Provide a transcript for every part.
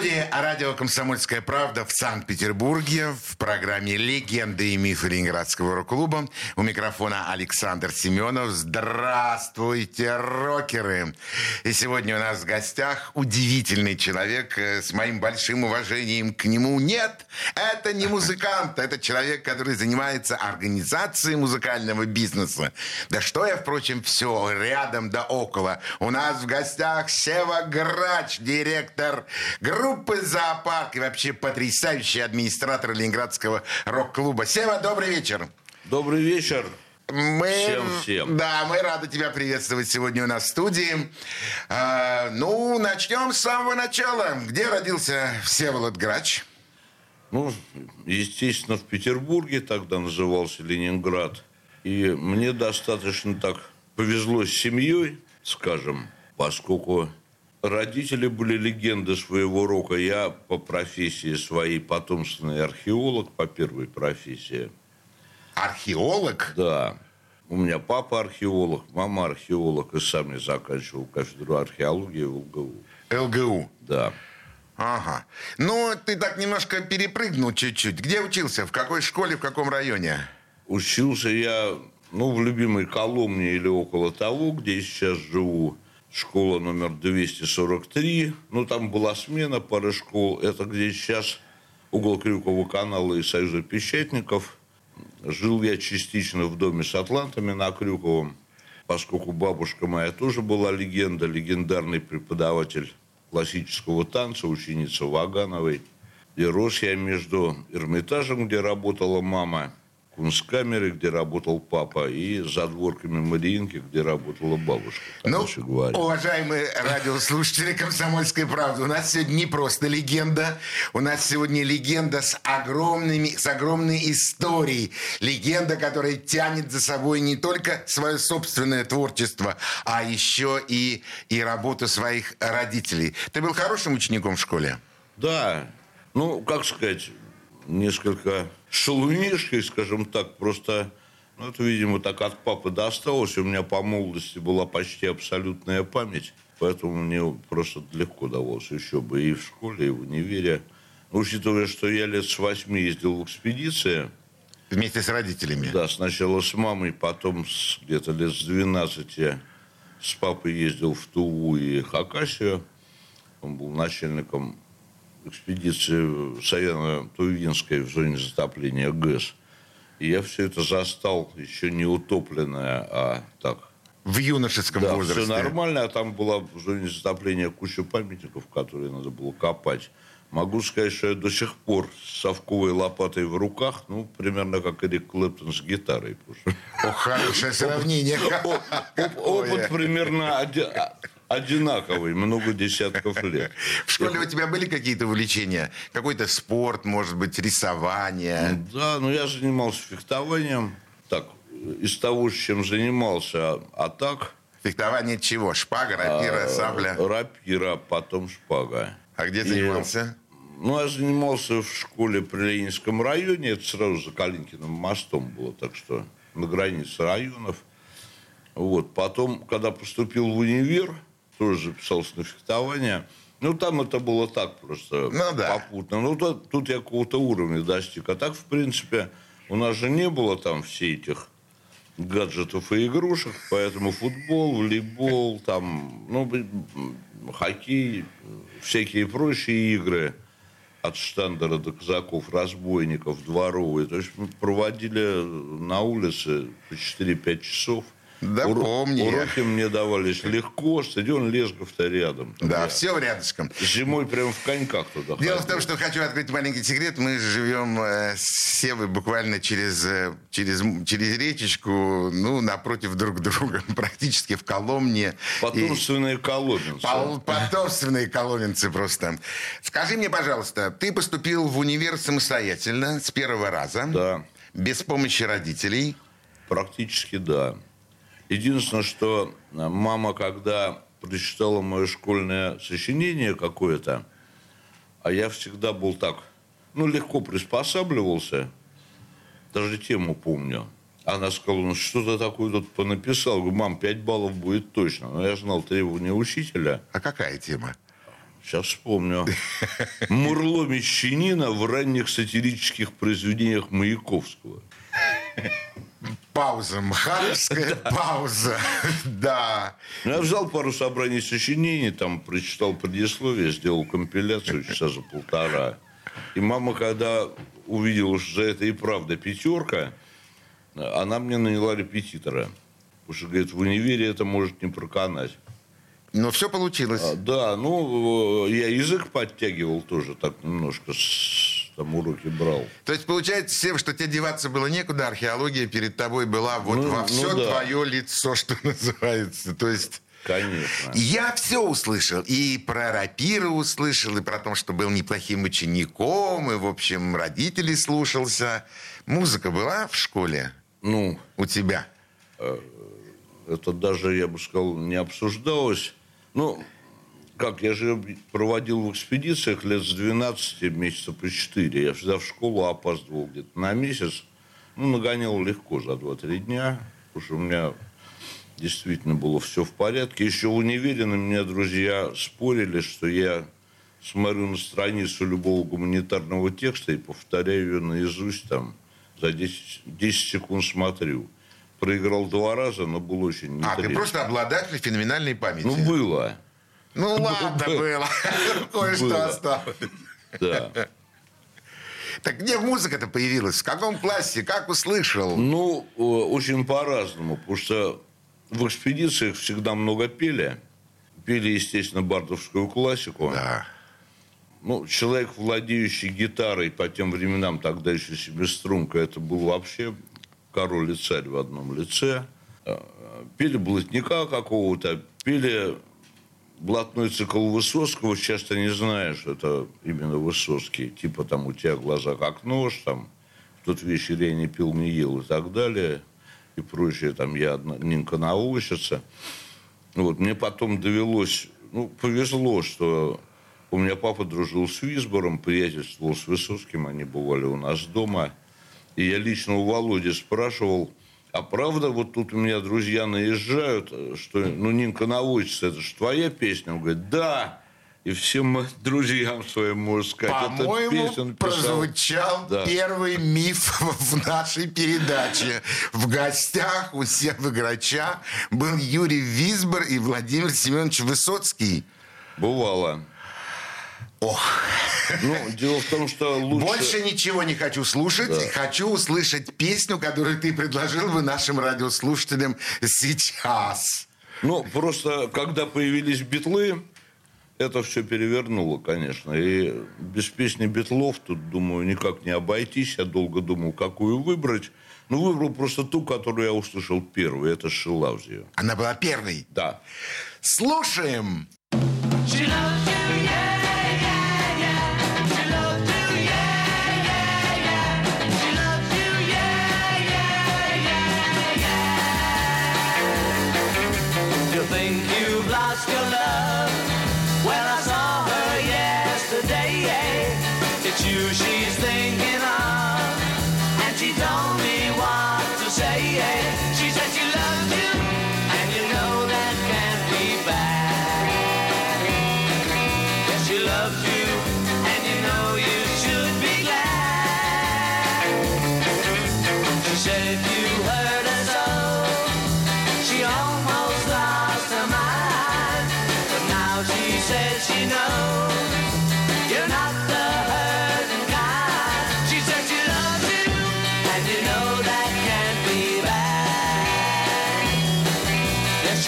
студии радио «Комсомольская правда» в Санкт-Петербурге в программе «Легенды и мифы Ленинградского рок-клуба». У микрофона Александр Семенов. Здравствуйте, рокеры! И сегодня у нас в гостях удивительный человек э, с моим большим уважением к нему. Нет, это не музыкант, это человек, который занимается организацией музыкального бизнеса. Да что я, впрочем, все рядом да около. У нас в гостях Сева Грач, директор группы «Зоопарк» и вообще потрясающий администратор Ленинградского рок-клуба. Сева, добрый вечер. Добрый вечер. Мы, всем, всем. Да, мы рады тебя приветствовать сегодня у нас в студии. А, ну, начнем с самого начала. Где родился Всеволод Грач? Ну, естественно, в Петербурге, тогда назывался Ленинград. И мне достаточно так повезло с семьей, скажем, поскольку Родители были легенды своего рока. Я по профессии своей потомственный археолог, по первой профессии. Археолог? Да. У меня папа археолог, мама археолог, и сам я заканчивал кафедру археологии в ЛГУ. ЛГУ? Да. Ага. Ну, ты так немножко перепрыгнул чуть-чуть. Где учился? В какой школе, в каком районе? Учился я, ну, в любимой Коломне или около того, где я сейчас живу школа номер 243. Ну, там была смена пары школ. Это где сейчас угол Крюкова канала и Союза печатников. Жил я частично в доме с атлантами на Крюковом, поскольку бабушка моя тоже была легенда, легендарный преподаватель классического танца, ученица Вагановой. И рос я между Эрмитажем, где работала мама, Кунсткамеры, где работал папа, и задворками Мариинки, где работала бабушка. Ну, уважаемые радиослушатели «Комсомольской правды», у нас сегодня не просто легенда, у нас сегодня легенда с, огромными, с огромной историей. Легенда, которая тянет за собой не только свое собственное творчество, а еще и, и работу своих родителей. Ты был хорошим учеником в школе? Да. Ну, как сказать, несколько шалунишкой, скажем так, просто... Ну, это, видимо, так от папы досталось. У меня по молодости была почти абсолютная память. Поэтому мне просто легко давалось еще бы и в школе, и в универе. Учитывая, что я лет с восьми ездил в экспедиции. Вместе с родителями? Да, сначала с мамой, потом где-то лет с 12 с папой ездил в Туву и Хакасию. Он был начальником экспедиции Саяно-Тувинской в зоне затопления ГЭС. И я все это застал еще не утопленное, а так. В юношеском да, возрасте. все нормально, а там была в зоне затопления куча памятников, которые надо было копать. Могу сказать, что я до сих пор с совковой лопатой в руках, ну, примерно как Эрик Клэптон с гитарой. О, хорошее сравнение. Опыт примерно одинаковый, много десятков лет. В школе у тебя были какие-то увлечения? Какой-то спорт, может быть, рисование? Да, ну я занимался фехтованием. Так, из того, чем занимался, а так... Фехтование чего? Шпага, рапира, а, сабля? Рапира, потом шпага. А где занимался? И, ну, я занимался в школе при Ленинском районе. Это сразу за Калинкиным мостом было, так что на границе районов. Вот. Потом, когда поступил в универ, тоже записался на фехтование. Ну, там это было так просто ну, да. попутно. Ну, тут, тут я какого-то уровня достиг. А так, в принципе, у нас же не было там все этих гаджетов и игрушек, поэтому футбол, волейбол, там, ну, хоккей, всякие прочие игры от штандера до казаков, разбойников, дворовые. То есть мы проводили на улице по 4-5 часов – да, Ур- помню. Уроки мне давались легко, стадион Лесгов-то рядом. Да, я. все рядышком. Зимой прям в коньках туда Дело ходил. в том, что хочу открыть маленький секрет. Мы живем э, с Севой буквально через, э, через, через речечку, ну, напротив друг друга, практически в Коломне. Потомственные и... коломенцы. По- потомственные коломенцы просто. Скажи мне, пожалуйста, ты поступил в универ самостоятельно с первого раза? Да. Без помощи родителей? Практически да. Единственное, что мама, когда прочитала мое школьное сочинение какое-то, а я всегда был так, ну, легко приспосабливался, даже тему помню. Она сказала, ну, что ты такое тут понаписал? Говорю, мам, 5 баллов будет точно. Но я знал требования учителя. А какая тема? Сейчас вспомню. Мурло Мещанина в ранних сатирических произведениях Маяковского. Пауза, мхаровская пауза. Да. Ну, я взял пару собраний сочинений, там прочитал предисловие, сделал компиляцию часа за полтора. И мама, когда увидела, что за это и правда пятерка, она мне наняла репетитора. Потому что, говорит, в универе это может не проканать. Но все получилось. А, да, ну, я язык подтягивал тоже так немножко, с, там уроки брал. То есть получается всем, что тебе деваться было некуда, археология перед тобой была вот Ну, во ну все да. твое лицо, что называется. То есть... Конечно. Я все услышал. И про рапира услышал, и про то, что был неплохим учеником, и, в общем, родителей слушался. Музыка была в школе Ну, у тебя? это даже, я бы сказал, не обсуждалось. Ну, как, я же проводил в экспедициях лет с 12 месяца по 4. Я всегда в школу опаздывал где-то на месяц. Ну, нагонял легко за 2-3 дня, потому что у меня действительно было все в порядке. Еще в универе на меня друзья спорили, что я смотрю на страницу любого гуманитарного текста и повторяю ее наизусть там за 10, 10 секунд смотрю. Проиграл два раза, но был очень А, ты интересно. просто обладатель феноменальной памяти. Ну, было. Ну, ладно, Было. Кое-что осталось. Да. Так где музыка-то появилась? В каком классе? Как услышал? Ну, э, очень по-разному, потому что в экспедициях всегда много пели. Пели, естественно, бардовскую классику. Да. Ну, человек, владеющий гитарой по тем временам, тогда еще семиструнка, это был вообще король и царь в одном лице. Э, Пели блатника какого-то, пели блатной цикл Высоцкого. Сейчас ты не знаешь, это именно Высоцкий. Типа там у тебя глаза как нож, там в тот вечер я не пил, не ел и так далее. И прочее, там я одна, Нинка научится. Вот, мне потом довелось, ну, повезло, что у меня папа дружил с Висбором, приятельствовал с Высоцким, они бывали у нас дома. И я лично у Володи спрашивал, а правда вот тут у меня друзья наезжают, что, ну, Нинка наводится, это же твоя песня? Он говорит, да. И всем друзьям своим, можно сказать, По-моему, прозвучал Да. первый миф в нашей передаче. В гостях у Севы Грача был Юрий Висбор и Владимир Семенович Высоцкий. Бывало. Ох, Ну, дело в том, что лучше... больше ничего не хочу слушать. Хочу услышать песню, которую ты предложил бы нашим радиослушателям сейчас. Ну, просто когда появились битлы, это все перевернуло, конечно. И без песни битлов тут, думаю, никак не обойтись. Я долго думал, какую выбрать. Ну, выбрал просто ту, которую я услышал первой. Это Шилавзия. Она была первой. Да. Слушаем. She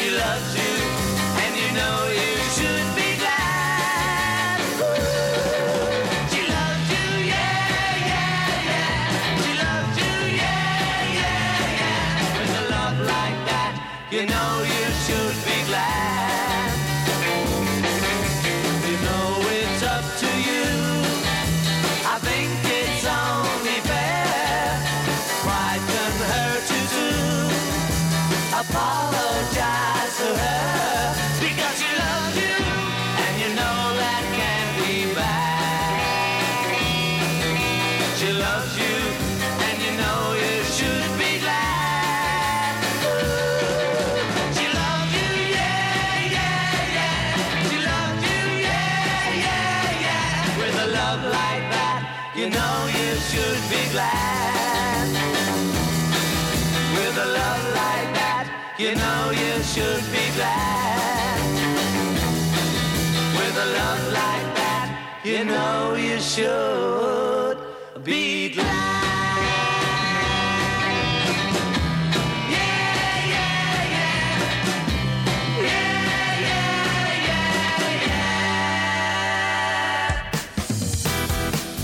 she loves you, and you know you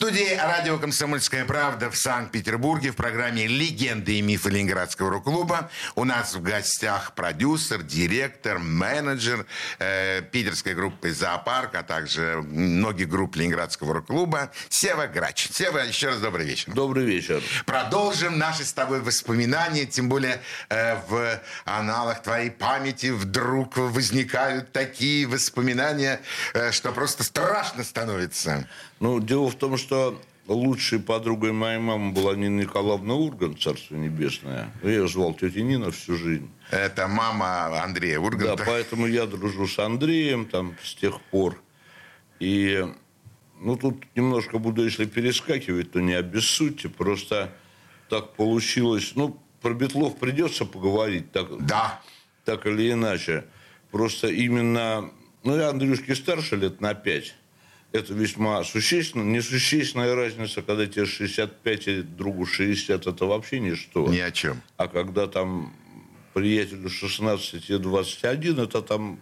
Студии радио «Комсомольская правда» в Санкт-Петербурге в программе «Легенды и мифы Ленинградского рок-клуба» у нас в гостях продюсер, директор, менеджер э, питерской группы «Зоопарк», а также многих групп Ленинградского рок-клуба Сева Грач. Сева, еще раз добрый вечер. Добрый вечер. Продолжим наши с тобой воспоминания, тем более э, в аналах твоей памяти вдруг возникают такие воспоминания, э, что просто страшно становится. Ну, дело в том, что лучшей подругой моей мамы была Нина Николаевна Урган, царство небесное. Я ее звал тетя Нина всю жизнь. Это мама Андрея Да, Урганта. поэтому я дружу с Андреем там с тех пор. И, ну, тут немножко буду, если перескакивать, то не обессудьте. Просто так получилось. Ну, про Бетлов придется поговорить, так, Да. так или иначе. Просто именно... Ну, я Андрюшке старше лет на пять. Это весьма существенно. Несущественная разница, когда тебе 65 и другу 60, это вообще ничто. Ни о чем. А когда там приятелю 16 и 21, это там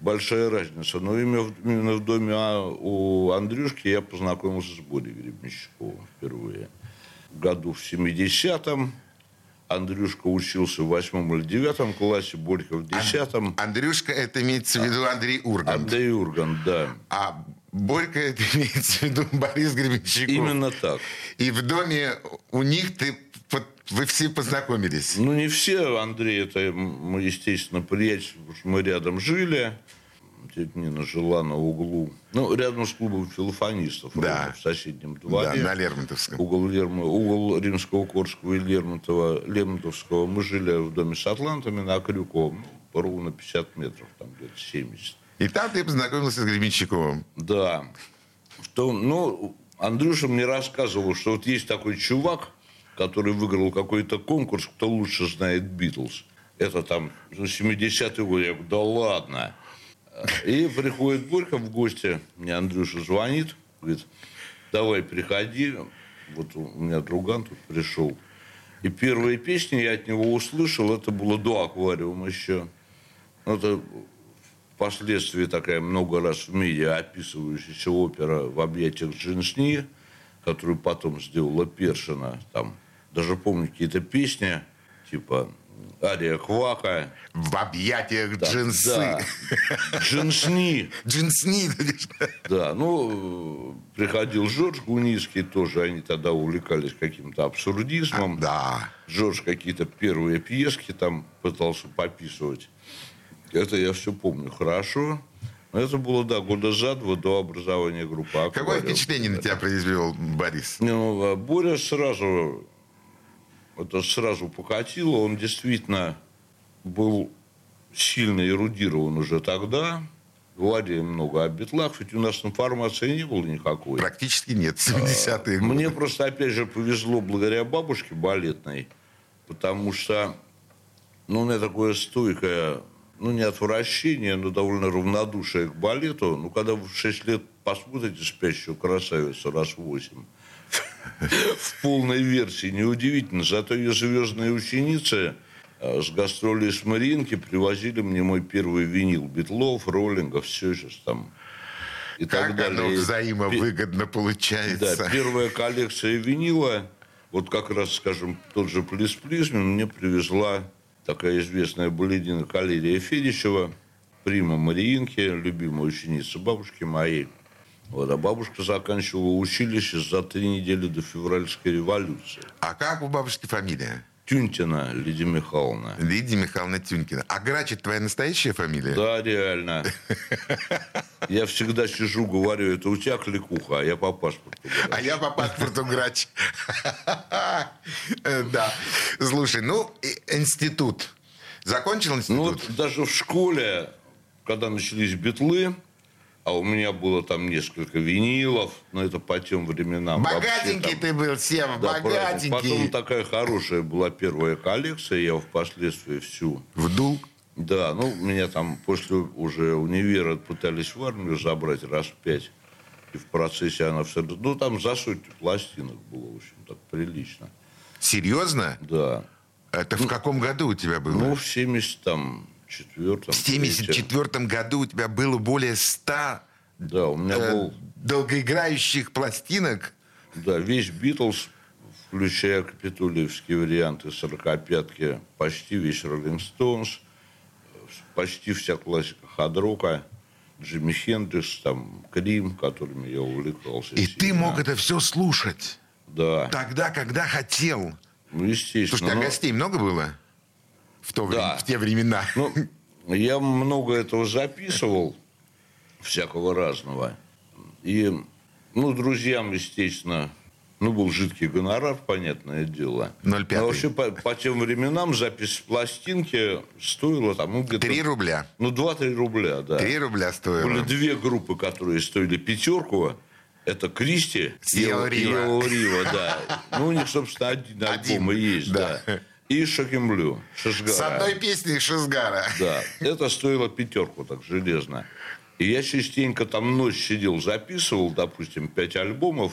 большая разница. Но именно в, доме а, у Андрюшки я познакомился с Борей Гребенщиковым впервые. В году в 70-м. Андрюшка учился в восьмом или девятом классе, Борька в десятом. Андрюшка, это имеется в виду Андрей Ургант. Андрей Ургант, да. А Борька, это имеется в виду Борис Гребенщиков. Именно так. И в доме у них ты, вы все познакомились. Ну, не все, Андрей, это мы, естественно, приятель, потому что мы рядом жили. Тетя Нина жила на углу, ну, рядом с клубом филофонистов, Да. в соседнем Да, дворе. на Лермонтовском. Угол, Лермо- угол Римского, Корского и Лермонтова, Лермонтовского. Мы жили в доме с атлантами на Крюковом, ну, ровно 50 метров, там где-то 70. И там ты познакомился с Гребенщиковым. Да. Что, ну, Андрюша мне рассказывал, что вот есть такой чувак, который выиграл какой-то конкурс, кто лучше знает Битлз. Это там ну, 70-й год. Я говорю, да ладно. И приходит Борька в гости, мне Андрюша звонит, говорит, давай приходи, вот у меня друган тут пришел. И первые песни я от него услышал, это было до аквариума еще. Ну, Это впоследствии такая много раз в медиа описывающаяся опера «В объятиях Джинсни», которую потом сделала Першина. Там даже помню какие-то песни, типа «Ария Квака». В объятиях Да, джинсы. да. «Джинсни». Джинсни. Да, ну, приходил Жорж Гуницкий, тоже они тогда увлекались каким-то абсурдизмом. Да. Жорж какие-то первые пьески там пытался пописывать. Это я все помню хорошо. Это было, да, года за два до образования группы Какое «Аквариум». впечатление на тебя произвел Борис? Ну, а Боря сразу, это сразу покатило. Он действительно был сильно эрудирован уже тогда. Говорили много о битлах, ведь у нас информации не было никакой. Практически нет. 70-е годы. Мне просто, опять же, повезло благодаря бабушке балетной, потому что ну, у меня такое стойкое, ну, не отвращение, но довольно равнодушие к балету. Ну, когда вы в 6 лет посмотрите «Спящую красавицу» раз в 8, в полной версии, неудивительно. Зато ее звездные ученицы э, с гастролей с Мариинки привозили мне мой первый винил Битлов, Роллингов, все сейчас там. И так Как оно далее. Взаимовыгодно получается. да, первая коллекция винила, вот как раз, скажем, тот же Плис Плизмен мне привезла такая известная балерина Калерия Федичева, прима Мариинки, любимая ученица бабушки моей. Вот, а бабушка заканчивала училище за три недели до февральской революции. А как у бабушки фамилия? Тюнтина Лидия Михайловна. Лидия Михайловна Тюнькина. А Грачик твоя настоящая фамилия? Да, реально. Я всегда сижу, говорю, это у тебя кликуха, а я по паспорту. А я по паспорту Грач. Да. Слушай, ну, институт. Закончил Ну, институт? вот даже в школе, когда начались битлы, а у меня было там несколько винилов, но это по тем временам. вообще Богатенький там- ты был, Сева, Да, богатенький. Потом такая хорошая была первая коллекция, я впоследствии всю Вдул. Да, ну, меня там после уже универа пытались в армию забрать раз в пять. И в процессе она все... Ну, там за сотню пластинок было, в общем, так прилично. Серьезно? Да. Это в каком году у тебя было? Ну, в 74-м. в 74 году у тебя было более 100 Да, у меня э, был, долгоиграющих пластинок. да, весь Битлз, включая капитулиевские варианты 45-ки, почти весь Роллинг Стоунс, почти вся классика хад-рока, Джимми Хендрикс, там, Крим, которыми я увлекался. И ты сильно. мог это все слушать. Да. Тогда, когда хотел. Ну, естественно. Слушай, а но- гостей много было? В, то время, Да. в те времена. Ну, я много этого записывал, всякого разного. И, ну, друзьям, естественно, ну, был жидкий гонорар, понятное дело. 0,5. Но вообще по, по тем временам запись пластинки стоила там, ну, где-то... Три рубля. Ну, 2-3 рубля, да. Три рубля Были стоило. две группы, которые стоили пятерку. Это Кристи и. Yellow River, да. Ну, у них, собственно, один альбом и Один, есть, да. да. И Шакимблю, Шашгара. С одной песней Шизгара. Да, это стоило пятерку так железно. И я частенько там ночь сидел, записывал, допустим, пять альбомов.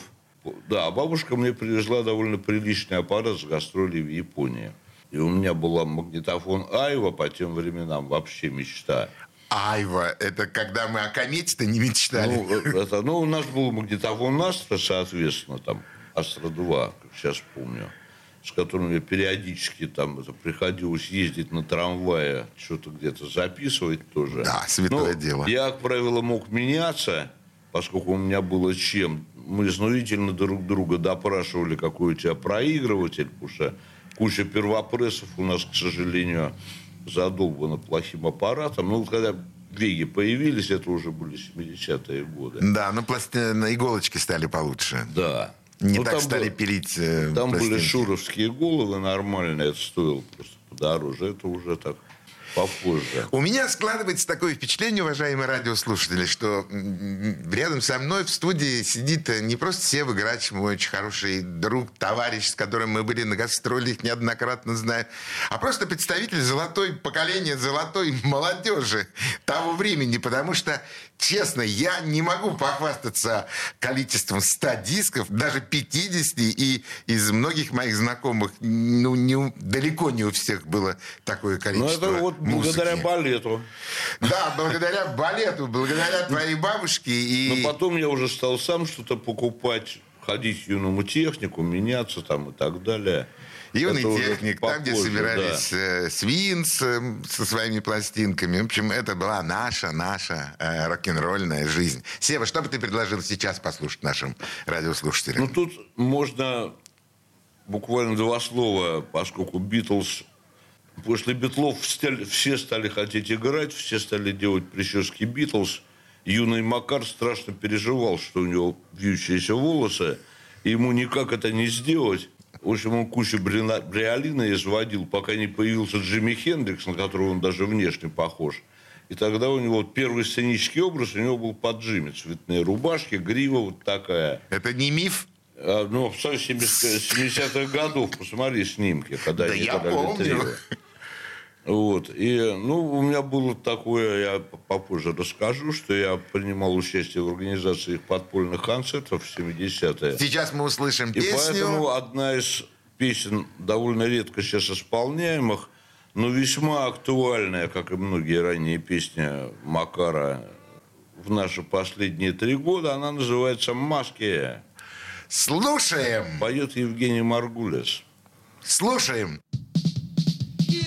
Да, а бабушка мне привезла довольно приличный аппарат с гастролей в Японии. И у меня была магнитофон Айва по тем временам, вообще мечта. Айва, это когда мы о комете-то не мечтали. Ну, э, это, ну, у нас был магнитофон Астра, соответственно, там, Астра 2, как сейчас помню, с которым я периодически там приходилось ездить на трамвае, что-то где-то записывать тоже. Да, святое Ну, дело. Я, как правило, мог меняться, поскольку у меня было чем. Мы изнурительно друг друга допрашивали, какой у тебя проигрыватель, потому что куча первопрессов у нас, к сожалению, задолбана плохим аппаратом. Ну, вот когда Веги появились, это уже были 70-е годы. Да, ну пласти... на иголочки стали получше. Да. Не Ну, так стали был- пилить э, Там были пластинки. шуровские головы нормальные, это стоило просто подороже. Это уже так попозже. У меня складывается такое впечатление, уважаемые радиослушатели, что рядом со мной в студии сидит э, не просто Сева Грач, мой очень хороший друг, товарищ, с которым мы были на гастролях неоднократно знаю, а просто представитель золотой поколения, золотой молодежи того времени, потому что, честно, я не могу похвастаться количеством 100 дисков, даже 50, и из многих моих знакомых, ну, не далеко не у всех было такое Ну, количество это вот благодаря музыки. балету. Да, благодаря балету, благодаря твоей бабушке и... Но потом я уже стал сам что-то покупать, ходить в юному технику, меняться там и так далее. Юный Это техник, там, где собирались э, Свинс э, со своими пластинками. В общем, это была наша, наша э, рок-н-ролльная жизнь. Сева, что бы ты предложил сейчас послушать нашим радиослушателям? Ну, тут можно буквально два слова, поскольку Битлз... После Битлов все стали хотеть играть, все стали делать прически Битлз. Юный Макар страшно переживал, что у него вьющиеся волосы, и ему никак это не сделать. В общем, он кучу бриолина изводил, пока не появился Джимми Хендрикс, на которого он даже внешне похож. И тогда у него вот первый сценический образ у него был под Джимми. Цветные рубашки, грива вот такая. Это не миф? А, Ну, в 70-х годов, посмотри снимки, когда Да они я играли помню. Вот. И, ну, у меня было такое, я попозже расскажу, что я принимал участие в организации их подпольных концертов в 70-е. Сейчас мы услышим И песню. поэтому одна из песен, довольно редко сейчас исполняемых, но весьма актуальная, как и многие ранние песни Макара в наши последние три года, она называется «Маски». Слушаем, Поет Евгений Маргулес. слушаем. И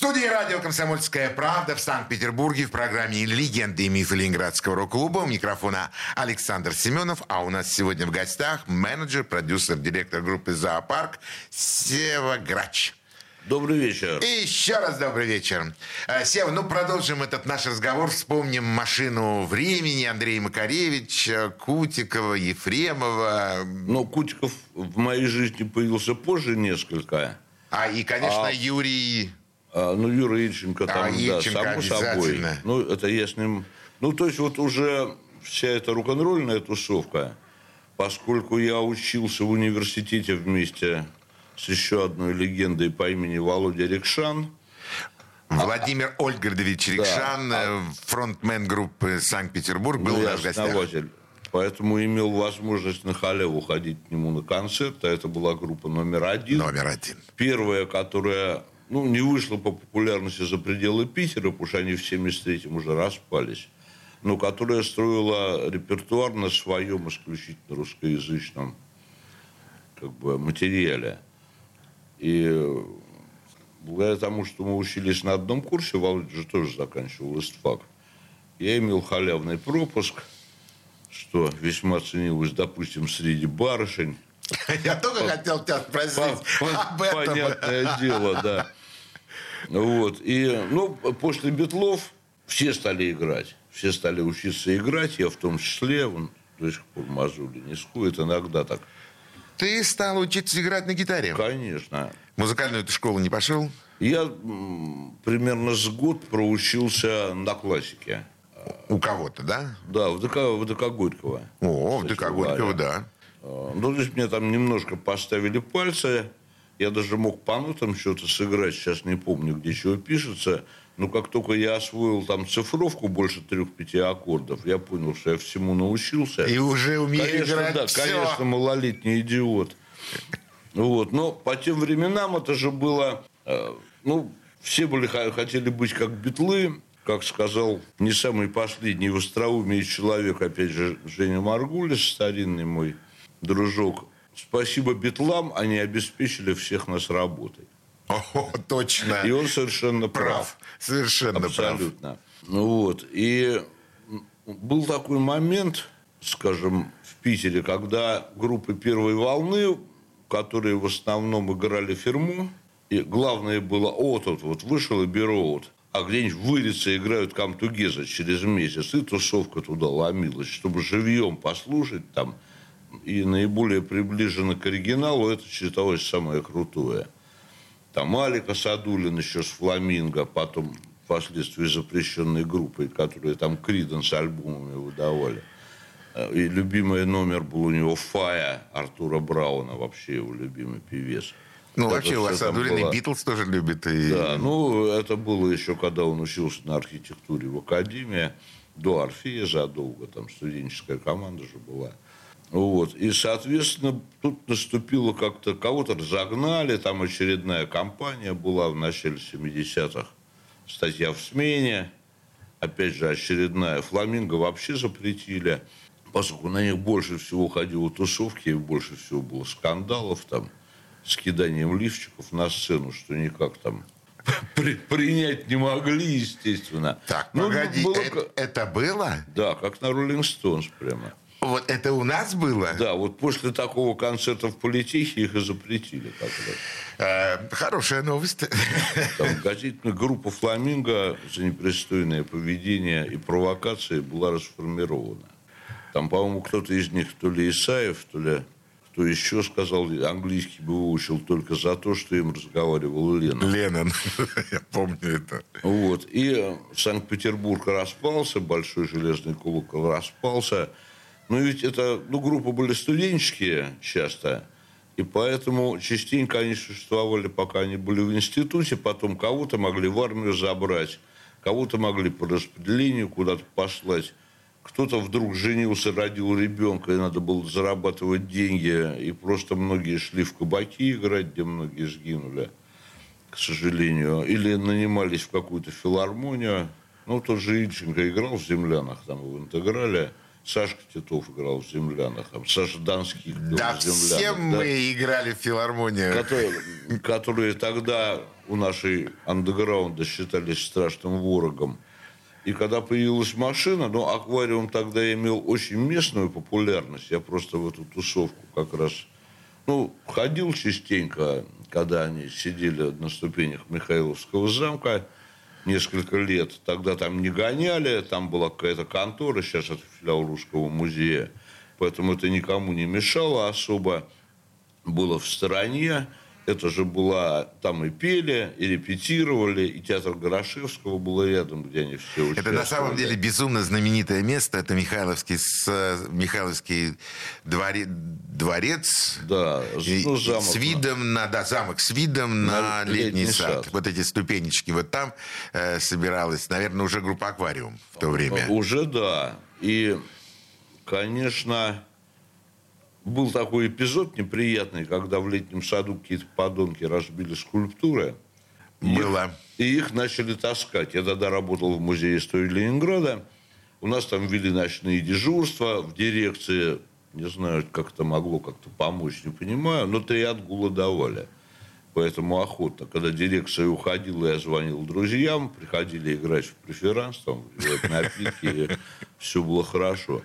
Студии радио «Комсомольская правда» в Санкт-Петербурге в программе «Легенды и мифы Ленинградского рок-клуба». У микрофона Александр Семенов, а у нас сегодня в гостях менеджер, продюсер, директор группы «Зоопарк» Сева Грач. Добрый вечер. И еще раз добрый вечер. Э, Сева, ну продолжим этот наш разговор. Вспомним машину времени Андрея Макаревича, Кутикова, Ефремова. Но Кутиков в моей жизни появился позже несколько. А и, конечно, А- Юрий... А, ну, Юра Ильченко там, А, да, Ильченко само собой. Ну, это я с ним... Ну, то есть вот уже вся эта рок-н-ролльная тусовка, поскольку я учился в университете вместе с еще одной легендой по имени Володя Рекшан, Владимир Ольгардович Рикшан, э, фронтмен группы Санкт-Петербург, был ну, у нас в гостях. Поэтому имел возможность на халяву ходить к нему на концерт. А это была группа номер один. Номер один. Первая, которая ну, не вышла по популярности за пределы Питера, потому что они в 73-м уже распались, но которая строила репертуар на своем исключительно русскоязычном как бы, материале. И благодаря тому, что мы учились на одном курсе, Володя же тоже заканчивал ИСТФАК, я имел халявный пропуск, что весьма ценилось, допустим, среди барышень. Я только хотел тебя спросить об этом. Понятное дело, да. Вот. И, ну, после Бетлов все стали играть. Все стали учиться играть, я в том числе, вон, до сих пор мозоли не сходит, иногда так. Ты стал учиться играть на гитаре. Конечно. В музыкальную ты школу не пошел? Я м, примерно с год проучился на классике. У кого-то, да? Да, в ДК, в ДК Горького. О, в ДК Горького, да. А, Ну, то есть мне там немножко поставили пальцы. Я даже мог по нотам что-то сыграть. Сейчас не помню, где чего пишется. Но как только я освоил там цифровку больше трех-пяти аккордов, я понял, что я всему научился. И уже умею конечно, играть да, всё. конечно, малолетний идиот. Вот. Но по тем временам это же было... э, Ну, все были, хотели быть как битлы, как сказал не самый последний в остроумии человек, опять же, Женя Маргулис, старинный мой дружок. Спасибо битлам, они обеспечили всех нас работой. О, точно. И он совершенно прав. прав. Совершенно прав. Абсолютно. Ну вот. И был такой момент, скажем, в Питере, когда группы первой волны, которые в основном играли фирму, И главное было, от вот, вот вышел и берут. А где-нибудь в играют Камтугеза через месяц, и тусовка туда ломилась, чтобы живьем послушать там. И наиболее приближенно к оригиналу это считалось самое крутое. Там Алика Садулин еще с Фламинго, потом впоследствии запрещенной группой, которые там Криден с альбомами выдавали. Э, И любимый номер был у него «Фая» Артура Брауна, вообще его любимый певец. Ну, Это вообще, у вас там Садулин и было. Битлз тоже любит. И... Да, ну, это было еще, когда он учился на архитектуре в Академии, до Орфея задолго, там студенческая команда же была. Вот. И, соответственно, тут наступило как-то, кого-то разогнали, там очередная кампания была в начале 70-х, статья в смене, опять же, очередная. Фламинго вообще запретили, поскольку на них больше всего ходило тусовки, и больше всего было скандалов там, с киданием лифчиков на сцену, что никак там при- принять не могли, естественно. Так, Ну, погоди, было э- ка- это было? Да, как на Роллинг Стоунс прямо. Вот это у нас было? Да, вот после такого концерта в политехе их и запретили. Э, хорошая новость. Там газетная группа «Фламинго» за непристойное поведение и провокации была расформирована. Там, по-моему, кто-то из них, то ли Исаев, то ли кто еще сказал, английский бы выучил только за то, что им разговаривал Ленин. Леннон. Я помню это. Вот. И э, Санкт-Петербург распался, Большой железный колокол распался. Но ведь это, ну, группы были студенческие часто, и поэтому частенько они существовали, пока они были в институте, потом кого-то могли в армию забрать, кого-то могли по распределению куда-то послать. Кто-то вдруг женился, родил ребенка, и надо было зарабатывать деньги, и просто многие шли в кабаки играть, где многие сгинули к сожалению, или нанимались в какую-то филармонию. Ну, тот же Ильченко играл в «Землянах», там, в «Интеграле». Сашка Титов играл в «Землянах», там, Саша Донских был Да, в все «Землянах». да, мы играли в филармонию. которые, которые тогда у нашей андеграунда считались страшным ворогом. И когда появилась машина, ну, аквариум тогда имел очень местную популярность. Я просто в эту тусовку как раз, ну, ходил частенько, когда они сидели на ступенях Михайловского замка несколько лет. Тогда там не гоняли, там была какая-то контора, сейчас это филиал Русского музея. Поэтому это никому не мешало особо было в стороне. Это же была, там и пели, и репетировали, и театр Горошевского было рядом, где они все участвовали. Это на самом деле безумно знаменитое место. Это Михайловский, с- Михайловский дворе- дворец. Да, И- ну, замок. с видом на, да, замок с видом на, На летний, летний сад. сад. Вот эти ступенечки. Вот там э, собиралась, наверное, уже группа «Аквариум» в то время. Уже да. И, конечно, был такой эпизод неприятный, когда в летнем саду какие-то подонки разбили скульптуры. Было. И их начали таскать. Я тогда работал в музее истории Ленинграда. У нас там вели ночные дежурства в дирекции. Не знаю, как это могло как-то помочь, не понимаю. Но три отгула давали. Поэтому охотно. Когда дирекция уходила, я звонил друзьям. Приходили играть в преферанс, там, напитки. и все было хорошо.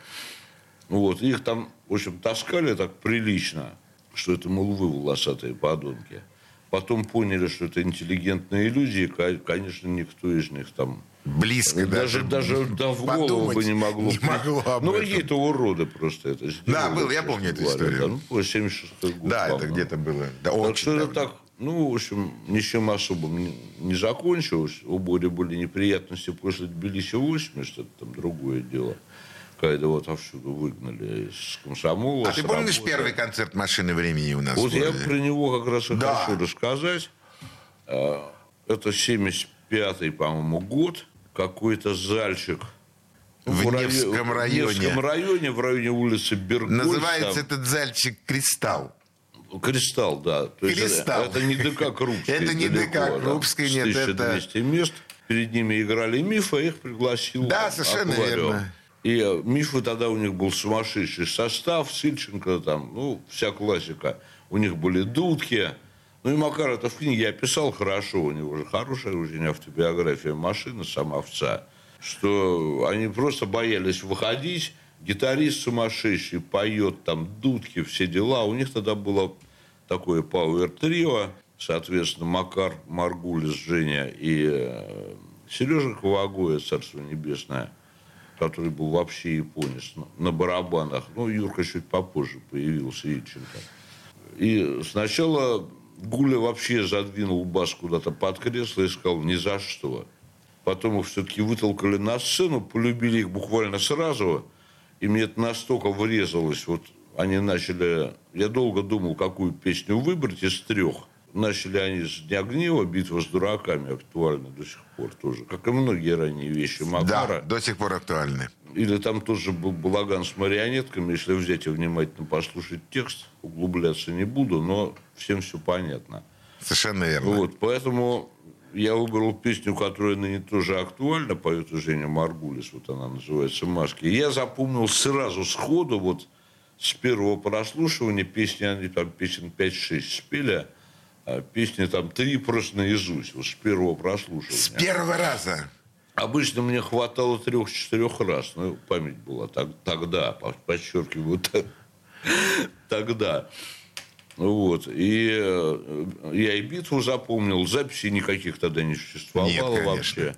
Вот. Их там, в общем, таскали так прилично, что это, мол, вы волосатые подонки. Потом поняли, что это интеллигентные люди, и, ко- конечно, никто из них там Близко даже, даже, да, в голову бы не могло. Не могло об ну, какие-то уроды просто это сделали. Да, был, я помню эту историю. Да, ну, по 76 год. Да, это где-то было. Да, Так что это так, ну, в общем, ничем особым не, не закончилось. У Бори были неприятности после Тбилиси 80, это там другое дело. Его отовсюду выгнали из комсомола. А ты помнишь работы. первый концерт «Машины времени» у нас? Вот в я про него как раз и Да. хочу рассказать. А, Это 75-й, по-моему, год. Какой-то зальчик. В райо- Невском В районе. Невском районе, в районе улицы Бергольц. Называется этот зальчик «Кристалл». Кристалл, да. То есть Кристалл. Это, это не ДК Крупский. Это не ДК С нет, это- 1200 мест. Перед ними играли мифы, а их пригласил Да, совершенно верно. И э, мифы тогда у них был сумасшедший состав, Сильченко там, ну, вся классика. У них были дудки. Ну и Макар это в книге описал хорошо. У него же хорошая очень автобиография машины самовца. Что они просто боялись выходить. Гитарист сумасшедший поет там дудки, все дела. У них тогда было такое пауэр-трио. соответственно, Макар Маргулис, Женя и э, Сережа Ковагоя, Царство Небесное, который был вообще японец, на- на барабанах. Ну, Юрка чуть попозже появился, Ильченко. И сначала Гуля вообще задвинул бас куда-то под кресло и сказал «ни за что». Потом их все-таки вытолкали на сцену, полюбили их буквально сразу. И мне это настолько врезалось. Вот они начали... Я долго думал, какую песню выбрать из трех. Начали они с «Дня гнева», «Битва с дураками» актуальны до сих пор тоже. Как и многие ранние вещи Да, Макара. до сих пор актуальны. Или там тоже был балаган с марионетками. Если взять и внимательно послушать текст, углубляться не буду, но всем все понятно. Совершенно верно. Вот, поэтому я выбрал песню, которая ныне тоже актуальна, поет Женя Маргулис, вот она называется «Маски». Я запомнил сразу, сходу, вот с первого прослушивания песни, они там песен 5-6 спели, песни там три просто наизусть, вот с первого прослушивания. С первого раза. Обычно мне хватало трех-четырех раз. Ну, память была так- тогда, по- подчеркиваю, тогда. Вот. И э, я и битву запомнил, записей никаких тогда не существовало Нет, конечно. вообще.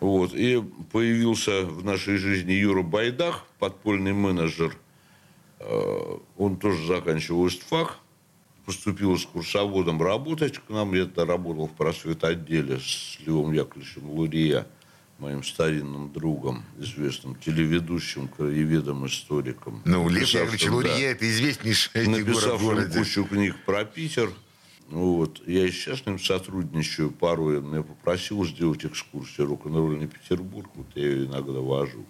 Вот. И появился в нашей жизни Юра Байдах, подпольный менеджер. Э, Он тоже заканчивал ИСТФАК, поступил с курсоводом работать к нам. Я тогда работал в просветотделе с Львом Яковлевичем Лурия, моим старинным другом, известным телеведущим, краеведом, историком. Ну, Лев Написавшим, Яковлевич Лурье, это известнейшая фигура в написавшим городе. кучу книг про Питер. Вот. Я и сейчас с ним сотрудничаю порой. Он меня попросил сделать экскурсию рок-н-ролльный Петербург. Вот я ее иногда вожу.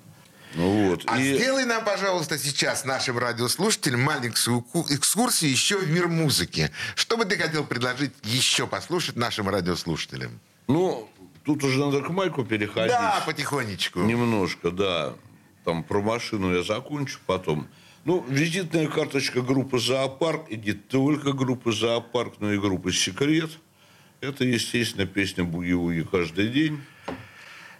Ну вот. А и... сделай нам, пожалуйста, сейчас нашим радиослушателям маленькую ку- экскурсию еще в мир музыки. Что бы ты хотел предложить еще послушать нашим радиослушателям? Ну, тут уже надо к Майку переходить. Да, потихонечку. Немножко, да. Там про машину я закончу потом. Ну, визитная карточка группы «Зоопарк» и не только группы «Зоопарк», но и группы «Секрет». Это, естественно, песня «Буги-вуги» каждый день.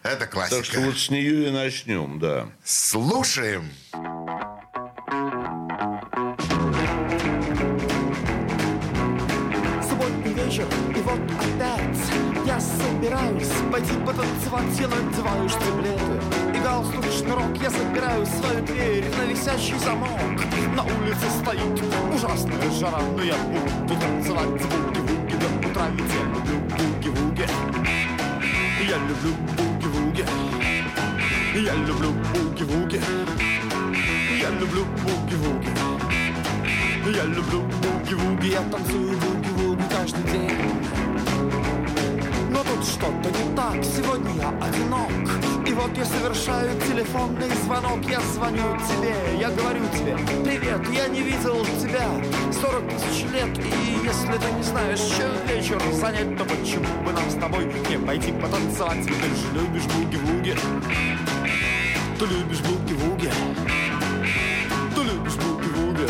Это классика. Так что вот с нее и начнем, да. Слушаем. Субботний вечер, и вот опять Я собираюсь пойти потанцевать Я надеваю штиблеты и галстук шнурок Я забираю свою дверь на висящий замок На улице стоит ужасная жара Но я буду танцевать буги-вуги до утра Ведь я люблю буги-вуги Я люблю буги-вуги Я люблю буги-вуги. Я люблю буги-вуги. Я люблю буги-вуги, я танцую буги-вуги каждый день. Но тут что-то не так, сегодня я одинок. И вот я совершаю телефонный звонок, я звоню тебе, я говорю тебе, привет, я не видел тебя 40 тысяч лет, и если ты не знаешь, чем вечер занять, то почему бы нам с тобой не пойти потанцевать? Ты же любишь буги-вуги, ты любишь буги-вуги, ты любишь буги-вуги.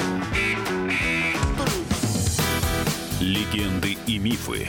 Легенды и мифы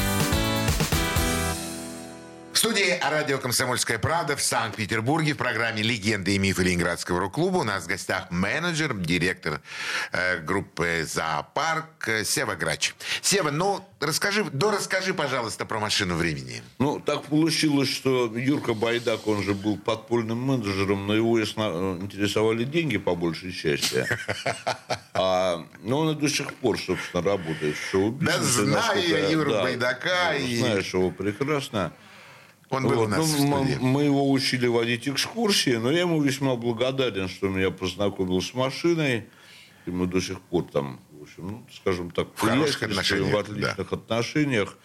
В студии радио «Комсомольская правда» в Санкт-Петербурге в программе «Легенды и мифы Ленинградского рок-клуба». У нас в гостях менеджер, директор э, группы «Зоопарк» э, Сева Грач. Сева, ну, расскажи, да расскажи, пожалуйста, про «Машину времени». Ну, так получилось, что Юрка Байдак, он же был подпольным менеджером, но его ясно- интересовали деньги по большей части. А, но он и до сих пор, собственно, работает в шоу-бизнесе. Да знаю я Юру да, Байдака и- Знаешь его прекрасно. Он был у Вот, нас в ну, мы его учили водить экскурсии, но я ему весьма благодарен, что меня познакомил с машиной. И мы до сих пор там, в общем, ну, скажем так, В хороших отношениях, в отличных отношениях.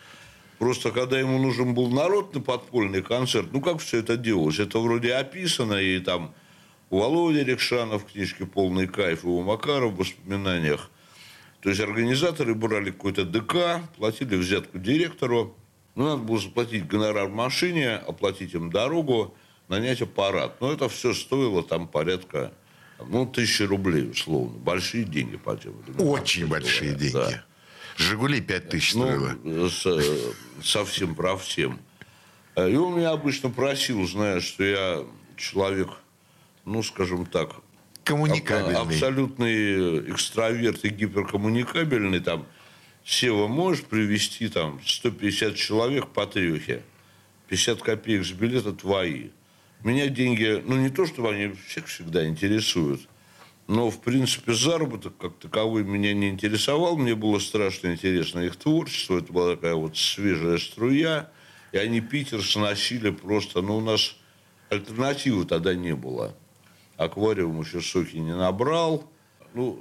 Просто когда ему нужен был народ на подпольный концерт, ну как все это делалось? Это вроде описано, и там у Володи Рекшана в книжке «Полный кайф», и у Макара в воспоминаниях. То есть организаторы брали какой-то ДК, платили взятку директору. Ну, надо было заплатить гонорар машине, оплатить им дорогу. нанять аппарат. Но это все стоило там порядка, ну, тысячи рублей, условно. Большие деньги по тем Очень говоря. большие деньги. Да. «Жигули» 5 тысяч Ну, стоило. э, совсем про всем. Э, И он меня обычно просил, зная, что я человек, ну, скажем так, Коммуникабельный. аб- абсолютный экстраверт и гиперкоммуникабельный, там, Сева, можешь привести там 150 человек по трехе? 50 копеек с билета твои. Меня деньги, ну не то, чтобы они всех всегда интересуют, но, в принципе, заработок как таковой меня не интересовал. Мне было страшно интересно их творчество. Это была такая вот свежая струя. И они Питер сносили просто... Ну, у нас альтернативы тогда не было. Аквариум еще соки не набрал. Ну,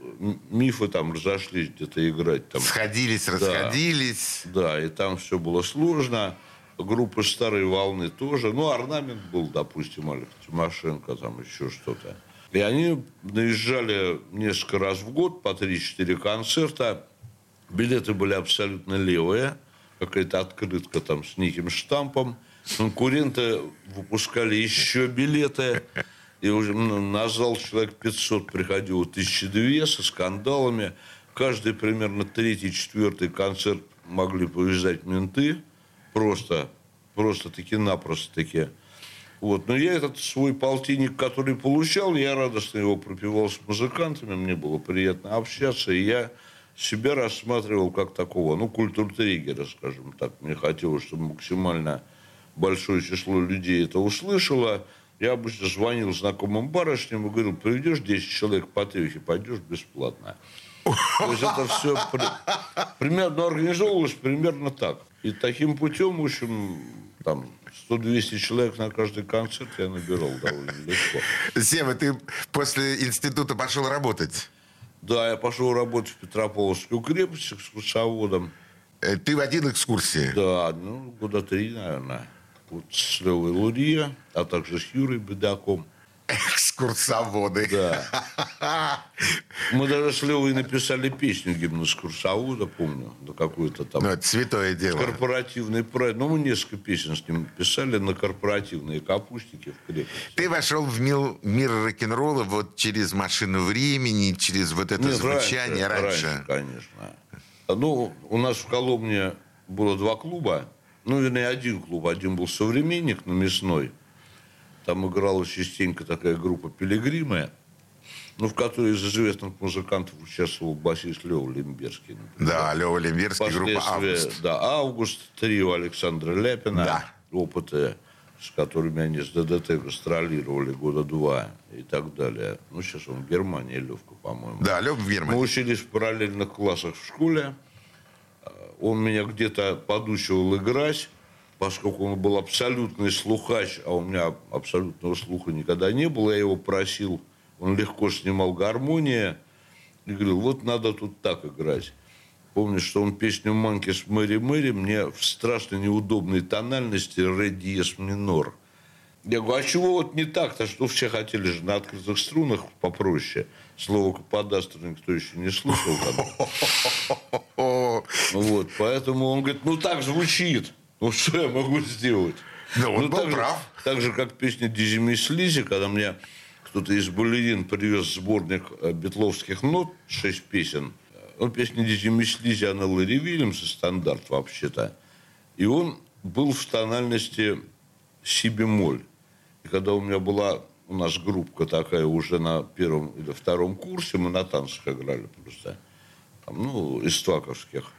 мифы там разошлись где-то играть. Там, Сходились, расходились. да, и там все было сложно. Группы старой волны тоже. Ну, орнамент был, допустим, Олег Тимошенко, там еще что-то. И они наезжали несколько раз в год по 3-4 концерта. Билеты были абсолютно левые. Какая-то открытка там с неким штампом. Конкуренты выпускали еще билеты. И уже на зал человек 500 приходило, тысячи две со скандалами. Каждый примерно третий, четвертый концерт могли повязать менты. Просто, просто таки напросто таки. Вот. Но я этот свой полтинник, который получал, я радостно его пропивал с музыкантами, мне было приятно общаться, и я себя рассматривал как такого, ну, культуртрегера, скажем так. Мне хотелось, чтобы максимально большое число людей это услышало. Я обычно звонил знакомым барышням и говорил, приведешь 10 человек по трехе, пойдешь бесплатно. То есть это все примерно организовывалось примерно так. И таким путем, в общем, там 100-200 человек на каждый концерт я набирал довольно легко. Сева, ты после института пошел работать. Да, я пошел работать в Петропавловскую крепость экскурсоводом. Э, Ты в один экскурсии. Да, ну, года три, наверное. Вот с Левой Лурье, а также с Юрой Бедаком. Экскурсоводы. Да. Мы даже с Левой написали песню гимн экскурсовода, помню, да какую-то там. Ну, это святое дело. Корпоративный проект. Ну, мы несколько песен с ним писали на корпоративные капустики в крепости. Ты вошел в мил- мир рок-н-ролла вот через машину времени, через вот это Нет, звучание раньше. конечно. Ну, у нас в Коломне было два клуба. Ну, вернее, один клуб. Один был «Современник» на Мясной. Там играла частенько такая группа «Пилигримы», ну, в которой из известных музыкантов участвовал басист Лева Лимберский. например. Да, Лева Лемберский, группа «Август». Да, Август, трио Александра Ляпина. Да. Опыты, с которыми они с ДДТ гастролировали года два и так далее. Ну, сейчас он в Германии, Левка, по-моему. Да, Лев в Мы Германии. учились в параллельных классах в школе. Он меня где-то подучивал играть, поскольку он был абсолютный слухач, а у меня абсолютного слуха никогда не было. Я его просил, он легко снимал гармонии и говорил, вот надо тут так играть. Помню, что он песню «Манки с Мэри Мэри» мне в страшно неудобной тональности ре диез минор. Я говорю, а чего вот не так-то, что все хотели же на открытых струнах попроще. Слово каподастр никто еще не слышал. Вот, поэтому он говорит, ну так звучит. Ну что я могу сделать? Ну, он был так же- прав. так же, как песня Дизими Слизи, когда мне кто-то из балерин привез сборник э, битловских нот, шесть песен. Ну, песня Дизими Слизи, она Лэри Вильямса, стандарт вообще-то. И он был в тональности си бемоль. И когда у меня была у нас группка такая уже на первом или втором курсе, мы на танцах играли просто, там, ну, из тваковских.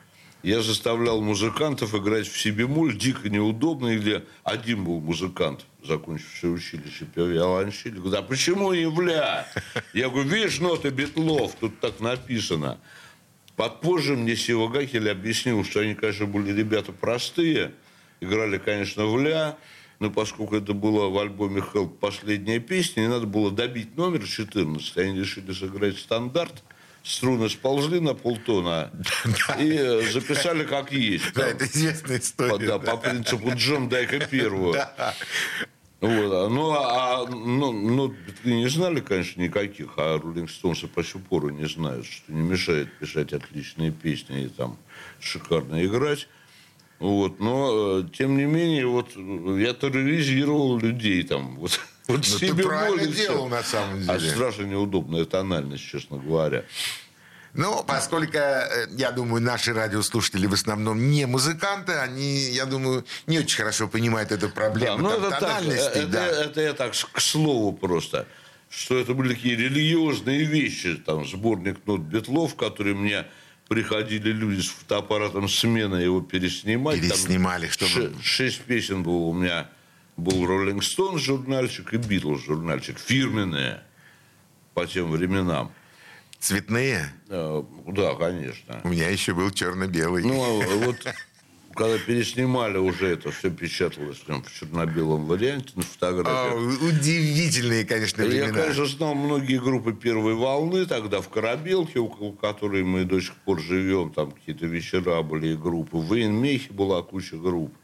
Я заставлял музыкантов играть в си бемоль, дико неудобно, где один был музыкант, закончивший училище пел виолончель. Говорит, а почему не в ля? Я говорю, видишь ноты Бетлов, тут так написано. Попозже мне Сева Гакель объяснил, что они, конечно, были ребята простые, играли, конечно, в ля, но поскольку это было в альбоме «Help» последняя песня, и надо было добить номер 14, они решили сыграть стандарт, струны сползли на полтона и э, записали как есть. да, это известная история. по принципу Джон дай-ка первую. Вот, а, ну, а, ну, ну, вы не знали, конечно, никаких, а Роллинг Стоунсы по сю пору не знают, что не мешает писать отличные песни и там шикарно играть. Вот, но, э, тем не менее, вот э, я терроризировал людей там. Вот, вот Ну, ты себе правильно молишься. делал, на самом А деле. страшно неудобная тональность, честно говоря. Ну, поскольку, э, я думаю, наши радиослушатели в основном не музыканты, они, я думаю, не очень хорошо понимают эту Да, проблему ну там, это так, тональностей. это, да. это я так к слову просто, что это были такие религиозные вещи, там сборник нот Бетлов, которые мне приходили люди с фотоаппаратом смена его переснимать. Там Переснимали, чтобы- ше- шесть песен было у меня. Был Роллинг Стоун журнальчик и Битлз журнальчик. Фирменные по тем временам. Цветные? Э, Да, конечно. У меня еще был черно-белый. Ну, а вот когда переснимали уже это, все печаталось в черно-белом варианте на А, фотографиях. удивительные, конечно, Я, времена. конечно, знал многие группы первой волны тогда в Корабелке, около которой мы до сих пор живем. Там какие-то вечера были и группы. В Вейнмехе была куча групп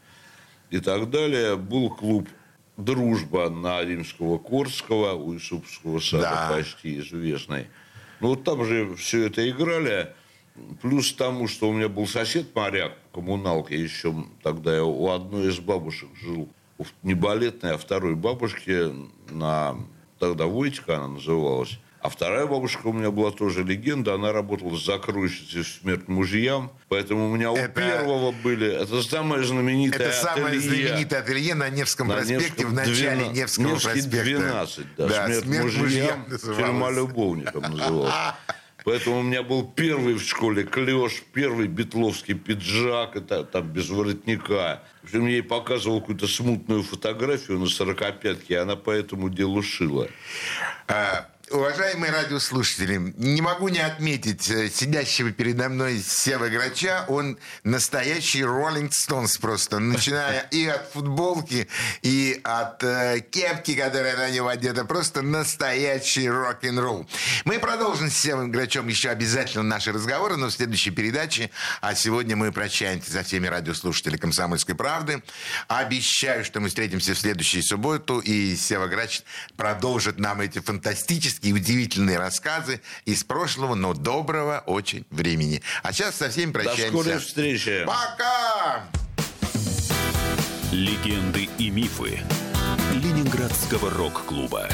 и так далее. Был клуб «Дружба» на Римского Корского, у Исупского сада Да. почти известный. Ну, вот там же все это играли. Плюс тому, что у меня был сосед моряк, коммуналка еще тогда я у одной из бабушек жил. Не балетной, а второй бабушки на... Тогда Войтика она называлась. А вторая бабушка у меня была тоже легенда. Она работала закройщицей в «Смерть мужьям». Поэтому у меня у Это- первого были... Это самое знаменитое Это самое ателье. знаменитое ателье на Невском На проспекте, Невском в начале 12 Невского Невский проспекта. 12, да. смерть, «Смерть мужьям, мужьям» тюрьма любовником называлась. Поэтому у меня был первый в школе клеш, первый битловский пиджак, это там без воротника. Общем, я ей показывал какую-то смутную фотографию на 45-ке, и она по этому делу шила. А, Уважаемые радиослушатели, не могу не отметить э, сидящего передо мной Сева Грача. Он настоящий Роллинг Стоунс просто, начиная и от футболки, и от э, кепки, которая на него одета. Просто настоящий рок-н-ролл. Мы продолжим с Севой Грачом еще обязательно наши разговоры, но в следующей передаче. А сегодня мы прощаемся со всеми радиослушателями «Комсомольской правды». Обещаю, что мы встретимся в следующую субботу, и Сева Грач продолжит нам эти фантастические, удивительные рассказы из прошлого, но доброго очень времени. А сейчас со всеми До прощаемся. скорой встречи. Пока! Легенды и мифы Ленинградского рок-клуба.